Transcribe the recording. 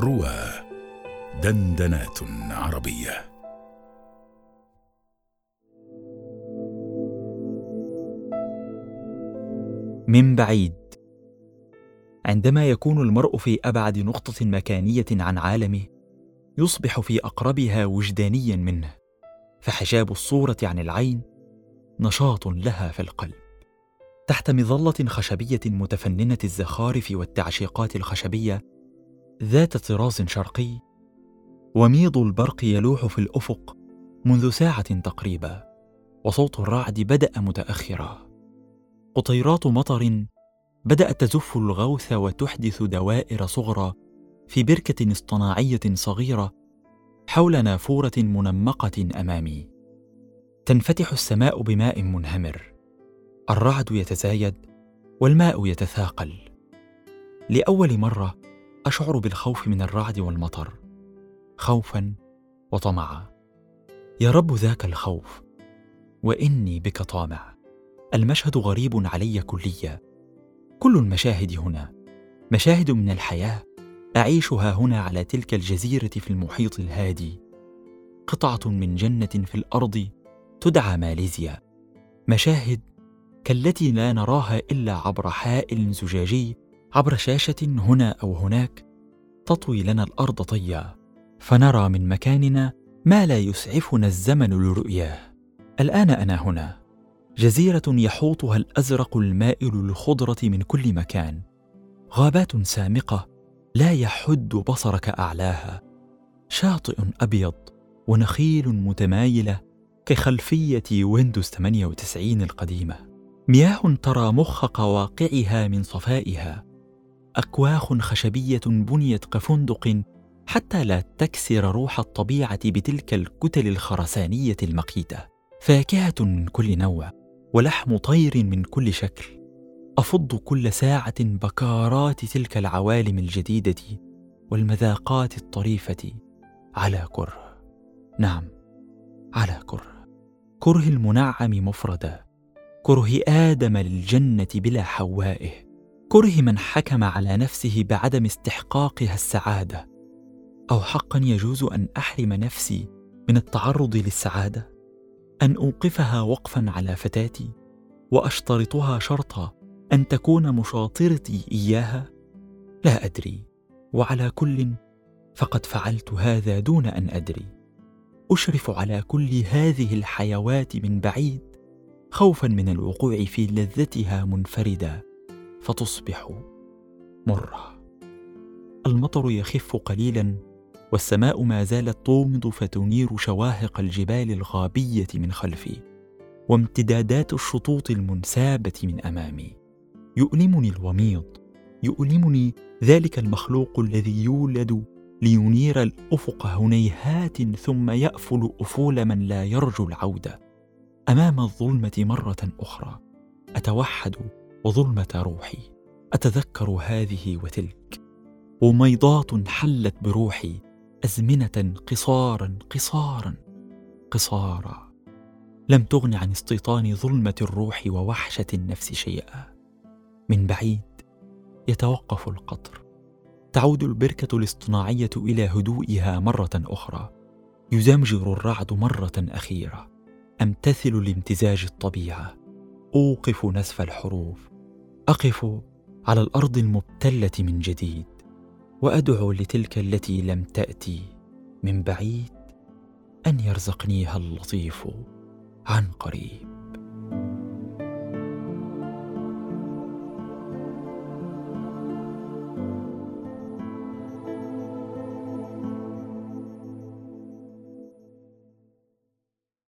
روى دندنات عربية. من بعيد. عندما يكون المرء في أبعد نقطة مكانية عن عالمه يصبح في أقربها وجدانيا منه فحجاب الصورة عن العين نشاط لها في القلب. تحت مظلة خشبية متفننة الزخارف والتعشيقات الخشبية ذات طراز شرقي وميض البرق يلوح في الأفق منذ ساعة تقريبا وصوت الرعد بدأ متأخرا. قطيرات مطر بدأت تزف الغوث وتحدث دوائر صغرى في بركة اصطناعية صغيرة حول نافورة منمقة أمامي. تنفتح السماء بماء منهمر. الرعد يتزايد والماء يتثاقل. لأول مرة أشعر بالخوف من الرعد والمطر خوفا وطمعا. يا رب ذاك الخوف وإني بك طامع. المشهد غريب علي كليا. كل المشاهد هنا مشاهد من الحياة أعيشها هنا على تلك الجزيرة في المحيط الهادي. قطعة من جنة في الأرض تدعى ماليزيا. مشاهد كالتي لا نراها إلا عبر حائل زجاجي عبر شاشة هنا أو هناك تطوي لنا الأرض طيا فنرى من مكاننا ما لا يسعفنا الزمن لرؤياه. الآن أنا هنا جزيرة يحوطها الأزرق المائل للخضرة من كل مكان. غابات سامقة لا يحد بصرك أعلاها. شاطئ أبيض ونخيل متمايلة كخلفية ويندوز 98 القديمة. مياه ترى مخ قواقعها من صفائها. أكواخ خشبية بنيت كفندق حتى لا تكسر روح الطبيعة بتلك الكتل الخرسانية المقيتة. فاكهة من كل نوع ولحم طير من كل شكل. أفض كل ساعة بكارات تلك العوالم الجديدة والمذاقات الطريفة. على كره. نعم على كره. كره المنعم مفردا. كره آدم للجنة بلا حوائه. كره من حكم على نفسه بعدم استحقاقها السعادة. أو حقا يجوز أن أحرم نفسي من التعرض للسعادة؟ أن أوقفها وقفا على فتاتي وأشترطها شرطا أن تكون مشاطرتي إياها؟ لا أدري وعلى كل فقد فعلت هذا دون أن أدري. أشرف على كل هذه الحيوات من بعيد خوفا من الوقوع في لذتها منفردا. فتصبح مرة. المطر يخف قليلا والسماء ما زالت تومض فتنير شواهق الجبال الغابية من خلفي وامتدادات الشطوط المنسابة من أمامي. يؤلمني الوميض يؤلمني ذلك المخلوق الذي يولد لينير الأفق هنيهات ثم يأفل أفول من لا يرجو العودة. أمام الظلمة مرة أخرى أتوحد وظلمة روحي. أتذكر هذه وتلك. وميضات حلت بروحي أزمنة قصارا قصارا قصارا. لم تغن عن استيطان ظلمة الروح ووحشة النفس شيئا. من بعيد يتوقف القطر. تعود البركة الاصطناعية إلى هدوئها مرة أخرى. يزمجر الرعد مرة أخيرة. امتثل لامتزاج الطبيعة. أوقف نسف الحروف. أقف على الأرض المبتلة من جديد وأدعو لتلك التي لم تأتي من بعيد أن يرزقنيها اللطيف عن قريب.